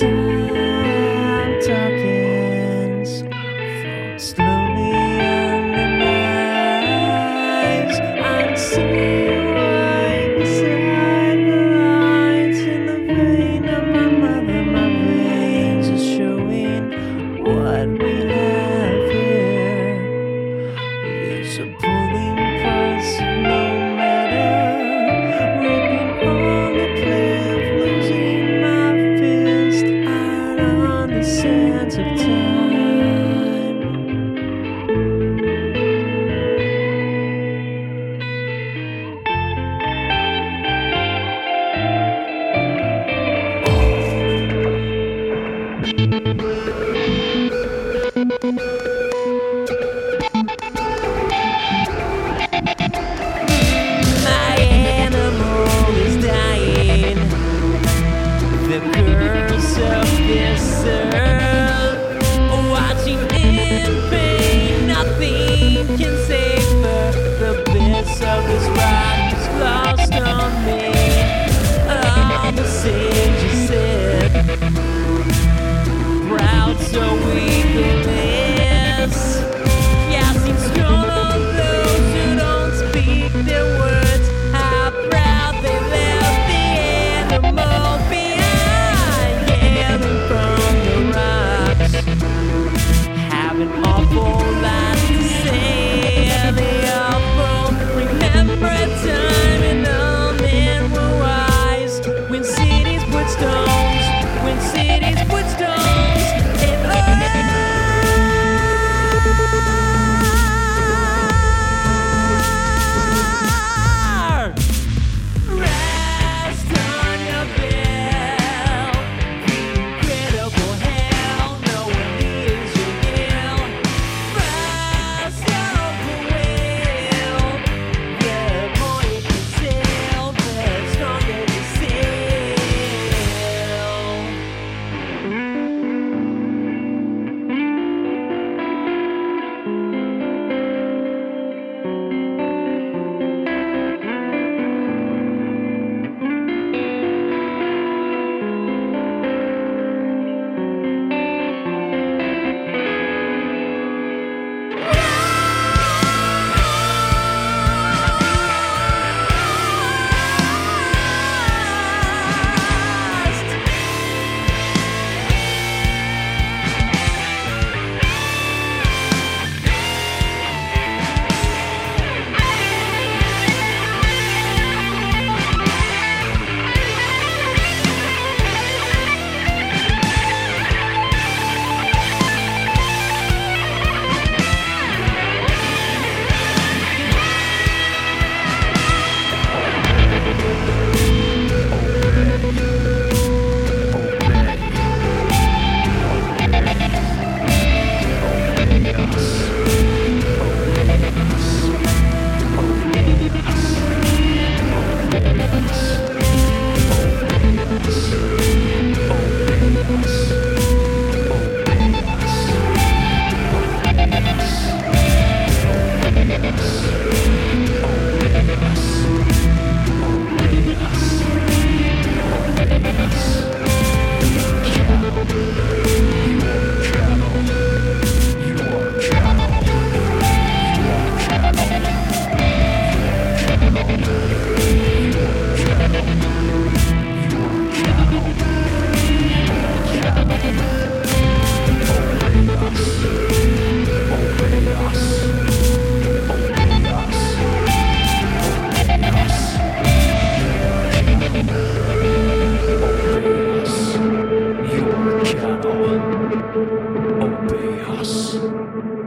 time talking slowly under my eyes. I see you right beside the lights in the vein of my mother. My veins are showing what we. Thank you.